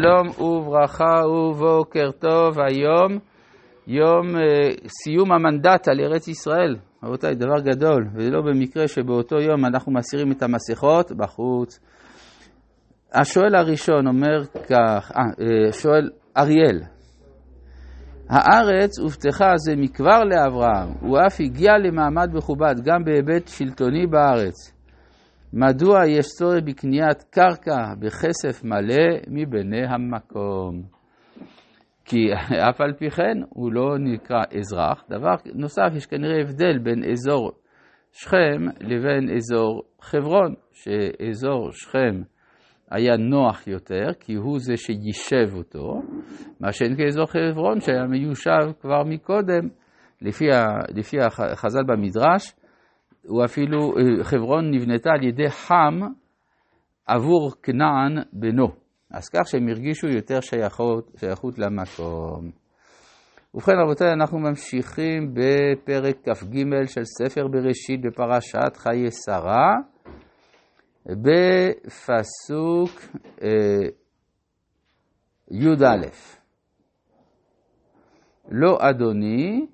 שלום וברכה ובוקר טוב, היום יום אה, סיום המנדט על ארץ ישראל. רבותיי, דבר גדול, ולא במקרה שבאותו יום אנחנו מסירים את המסכות בחוץ. השואל הראשון אומר כך, אה, אה שואל אריאל, הארץ הובטחה זה מכבר לאברהם, הוא אף הגיע למעמד מכובד גם בהיבט שלטוני בארץ. מדוע יש צורך בקניית קרקע בכסף מלא מבני המקום? כי אף על פי כן הוא לא נקרא אזרח. דבר נוסף, יש כנראה הבדל בין אזור שכם לבין אזור חברון, שאזור שכם היה נוח יותר, כי הוא זה שיישב אותו, מה שאין כאזור חברון שהיה מיושב כבר מקודם, לפי, לפי החז"ל במדרש, הוא אפילו, אה, חברון נבנתה על ידי חם עבור כנען בנו. אז כך שהם הרגישו יותר שייכות, שייכות למקום. ובכן רבותיי, אנחנו ממשיכים בפרק כ"ג של ספר בראשית בפרשת חיי שרה, בפסוק אה, י"א. לא אדוני,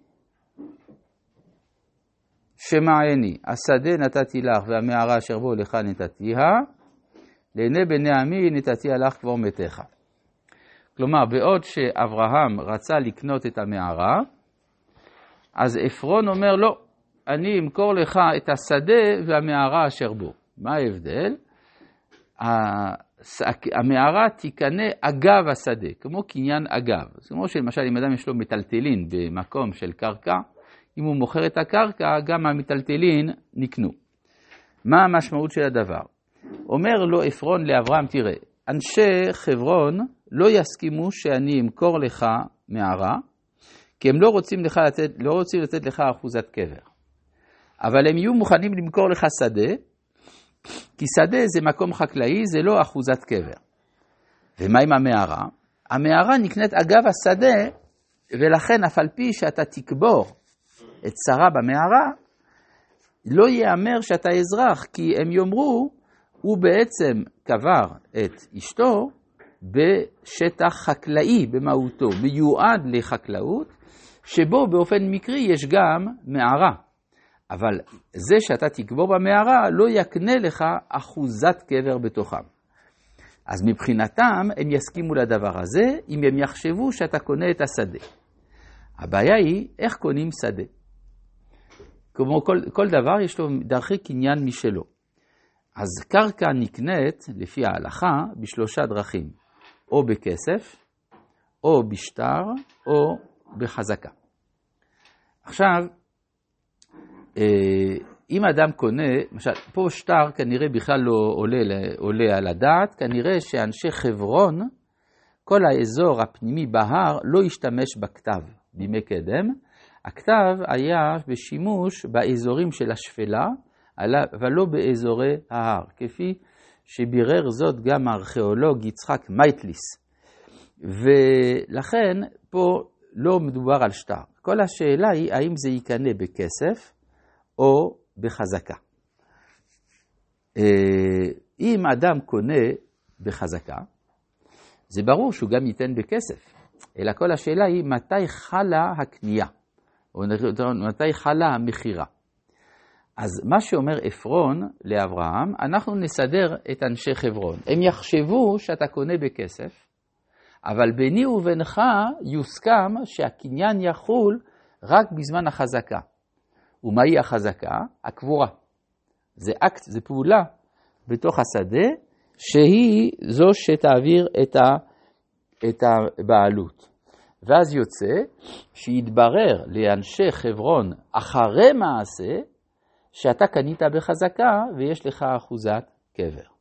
שמעני, השדה נתתי לך והמערה אשר בו לך נתתיה, לעיני בני עמי נתתיה לך כבר מתך. כלומר, בעוד שאברהם רצה לקנות את המערה, אז עפרון אומר לא, אני אמכור לך את השדה והמערה אשר בו. מה ההבדל? המערה תיקנה אגב השדה, כמו קניין אגב. זאת אומרת שלמשל אם אדם יש לו מטלטלין במקום של קרקע, אם הוא מוכר את הקרקע, גם המיטלטלין נקנו. מה המשמעות של הדבר? אומר לו עפרון לאברהם, תראה, אנשי חברון לא יסכימו שאני אמכור לך מערה, כי הם לא רוצים, לך לתת, לא רוצים לתת לך אחוזת קבר. אבל הם יהיו מוכנים למכור לך שדה, כי שדה זה מקום חקלאי, זה לא אחוזת קבר. ומה עם המערה? המערה נקנית אגב השדה, ולכן אף על פי שאתה תקבור את שרה במערה, לא ייאמר שאתה אזרח, כי הם יאמרו, הוא בעצם קבר את אשתו בשטח חקלאי במהותו, מיועד לחקלאות, שבו באופן מקרי יש גם מערה. אבל זה שאתה תקבור במערה לא יקנה לך אחוזת קבר בתוכם. אז מבחינתם הם יסכימו לדבר הזה אם הם יחשבו שאתה קונה את השדה. הבעיה היא איך קונים שדה. כמו כל, כל דבר יש לו דרכי קניין משלו. אז קרקע נקנית, לפי ההלכה, בשלושה דרכים, או בכסף, או בשטר, או בחזקה. עכשיו, אה, אם אדם קונה, למשל, פה שטר כנראה בכלל לא עולה, עולה על הדעת, כנראה שאנשי חברון, כל האזור הפנימי בהר לא השתמש בכתב בימי קדם, הכתב היה בשימוש באזורים של השפלה, אבל לא באזורי ההר, כפי שבירר זאת גם הארכיאולוג יצחק מייטליס. ולכן פה לא מדובר על שטר. כל השאלה היא האם זה ייקנה בכסף או בחזקה. אה, אם אדם קונה בחזקה, זה ברור שהוא גם ייתן בכסף, אלא כל השאלה היא מתי חלה הקנייה. או מתי חלה המכירה. אז מה שאומר עפרון לאברהם, אנחנו נסדר את אנשי חברון. הם יחשבו שאתה קונה בכסף, אבל ביני ובינך יוסכם שהקניין יחול רק בזמן החזקה. ומהי החזקה? הקבורה. זה אקט, זה פעולה בתוך השדה, שהיא זו שתעביר את, הבעלות. ואז יוצא שיתברר לאנשי חברון אחרי מעשה, שאתה קנית בחזקה ויש לך אחוזת קבר.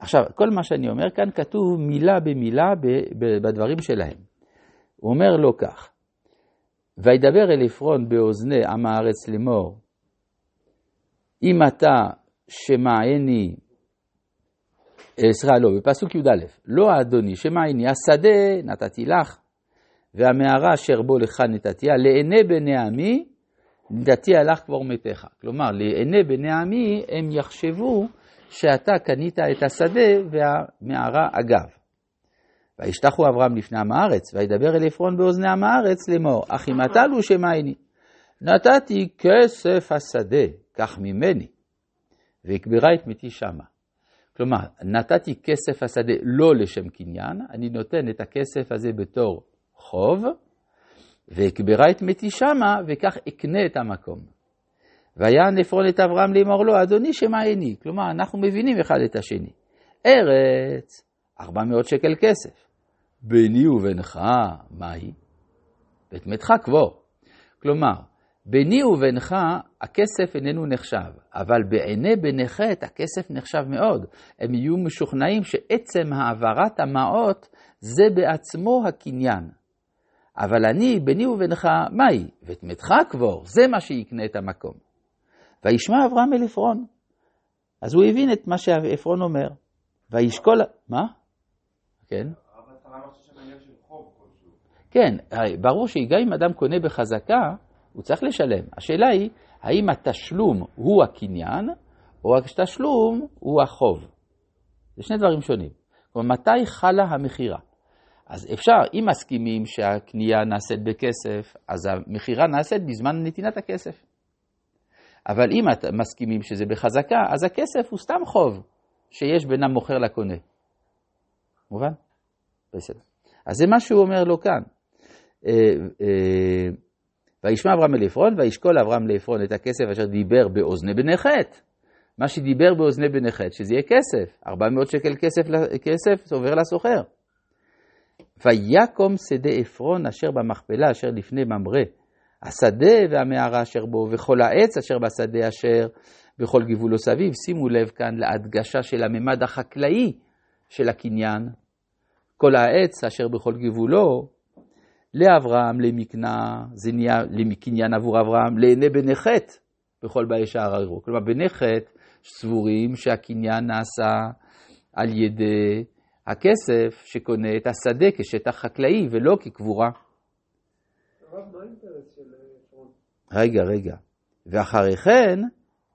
עכשיו, כל מה שאני אומר כאן כתוב מילה במילה בדברים שלהם. הוא אומר לו כך, וידבר אל עפרון באוזני עם הארץ לאמור, אם אתה שמעני, אה, סליחה, לא, בפסוק י"א, לא אדוני, שמעני, השדה נתתי לך, והמערה אשר בו לך נתתיה, לעיני בני עמי נתתיה לך כבר מתך. כלומר, לעיני בני עמי הם יחשבו שאתה קנית את השדה והמערה אגב. וישתחו אברהם לפני עם הארץ, וידבר אל עפרון באוזני עם הארץ לאמור, אחי מטלו שמייני. נתתי כסף השדה, קח ממני, ויקברה את מתי שמה. כלומר, נתתי כסף השדה לא לשם קניין, אני נותן את הכסף הזה בתור חוב, ואקברה את מתי שמה, וכך אקנה את המקום. ויען עפרון את אברהם לאמור לו, אדוני שמעייני. כלומר, אנחנו מבינים אחד את השני. ארץ, 400 שקל כסף. ביני ובינך, מהי? ואת מתך קבור. כלומר, ביני ובינך הכסף איננו נחשב, אבל בעיני בני חטא הכסף נחשב מאוד. הם יהיו משוכנעים שעצם העברת המעות זה בעצמו הקניין. אבל אני, ביני ובינך, מהי? ואת מתך קבור, זה מה שיקנה את המקום. וישמע אברהם אל עפרון. אז הוא הבין את מה שעפרון אומר. וישקול... מה? כן? כן, ברור שגם אם אדם קונה בחזקה, הוא צריך לשלם. השאלה היא, האם התשלום הוא הקניין, או התשלום הוא החוב. זה שני דברים שונים. כלומר, מתי חלה המכירה? אז אפשר, אם מסכימים שהקנייה נעשית בכסף, אז המכירה נעשית בזמן נתינת הכסף. אבל אם אתם מסכימים שזה בחזקה, אז הכסף הוא סתם חוב שיש בין המוכר לקונה. מובן? בסדר. אז זה מה שהוא אומר לו כאן. אה, אה, וישמע אברהם אל עפרון, וישקול אברהם לעפרון את הכסף אשר דיבר באוזני בני חטא. מה שדיבר באוזני בני חטא, שזה יהיה כסף. 400 שקל כסף, כסף עובר לסוחר. ויקום שדה עפרון אשר במכפלה אשר לפני ממרא, השדה והמערה אשר בו, וכל העץ אשר בשדה אשר בכל גבולו סביב. שימו לב כאן להדגשה של הממד החקלאי של הקניין. כל העץ אשר בכל גבולו, לאברהם, למקנה, זה נהיה לקניין עבור אברהם, לעיני בני חטא, בכל באי שער ערערו. כלומר, בני חטא סבורים שהקניין נעשה על ידי הכסף שקונה את השדה כשטח חקלאי ולא כקבורה. רגע, רגע. ואחרי כן,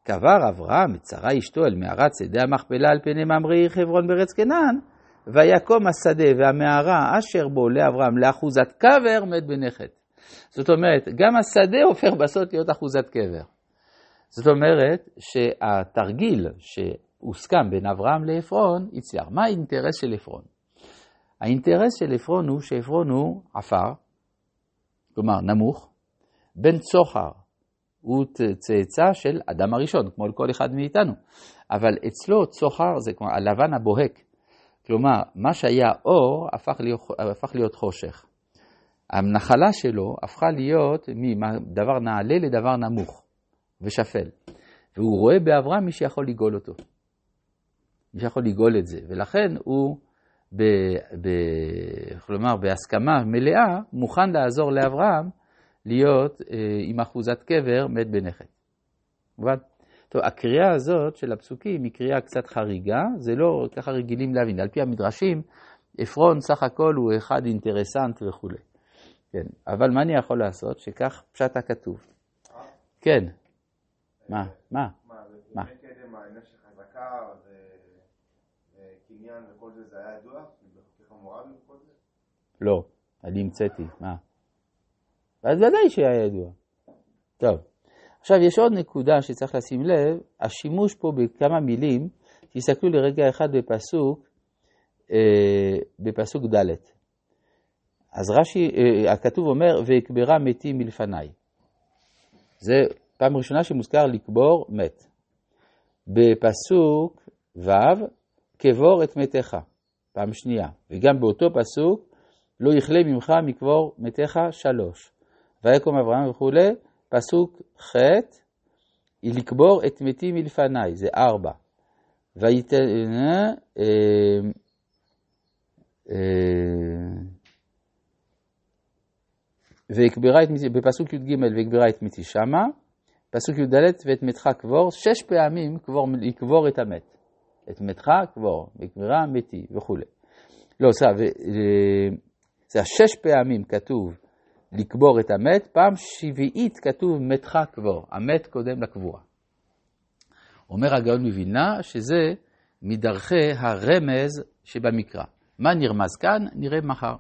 קבר אברהם את שרה אשתו אל מערת שדה המכפלה על פני ממרי חברון בארץ כנען, ויקום השדה והמערה אשר בו לאברהם לאחוזת קבר מת בנכד. זאת אומרת, גם השדה הופך בסוף להיות אחוזת קבר. זאת אומרת שהתרגיל שהוסכם בין אברהם לעפרון הצליח. מה האינטרס של עפרון? האינטרס של עפרון הוא שעפרון הוא עפר, כלומר נמוך, בן צוחר הוא צאצא של אדם הראשון, כמו לכל אחד מאיתנו. אבל אצלו צוחר זה כמו הלבן הבוהק. כלומר, מה שהיה אור הפך להיות, הפך להיות חושך. הנחלה שלו הפכה להיות מדבר נעלה לדבר נמוך ושפל. והוא רואה באברהם מי שיכול לגאול אותו. מי שיכול לגאול את זה. ולכן הוא, ב, ב, כלומר, בהסכמה מלאה, מוכן לעזור לאברהם להיות אה, עם אחוזת קבר מת בנכד. מובן? טוב, הקריאה הזאת של הפסוקים היא קריאה קצת חריגה, זה לא ככה רגילים להבין. על פי המדרשים, עפרון סך הכל הוא אחד אינטרסנט וכולי. כן, אבל מה אני יכול לעשות? שכך פשט הכתוב. כן. מה? מה? מה? לא, אני המצאתי, מה? אז ודאי שהיה ידוע. טוב, עכשיו יש עוד נקודה שצריך לשים לב, השימוש פה בכמה מילים, תסתכלו לרגע אחד בפסוק, אה, בפסוק ד'. אז רש"י, אה, הכתוב אומר, ואקברה מתים מלפניי. זה פעם ראשונה שמוזכר לקבור מת. בפסוק ו', קבור את מתיך, פעם שנייה. וגם באותו פסוק, לא יכלה ממך מקבור מתיך שלוש. ויקום אברהם וכולי, פסוק ח', היא לקבור את מתי מלפניי, זה ארבע. ויתן... אה, אה, ויקברה את בפסוק י"ג ויקברה את מתי שמה, פסוק י"ד ואת מתך קבור, שש פעמים קבור, לקבור את המת. את מתך קבור, ויקברה מתי וכולי. לא, סליחה, זה השש פעמים כתוב לקבור את המת, פעם שביעית כתוב מתך קבור, המת קודם לקבורה. אומר הגאון מווילנה שזה מדרכי הרמז שבמקרא. מה נרמז כאן? נראה מחר.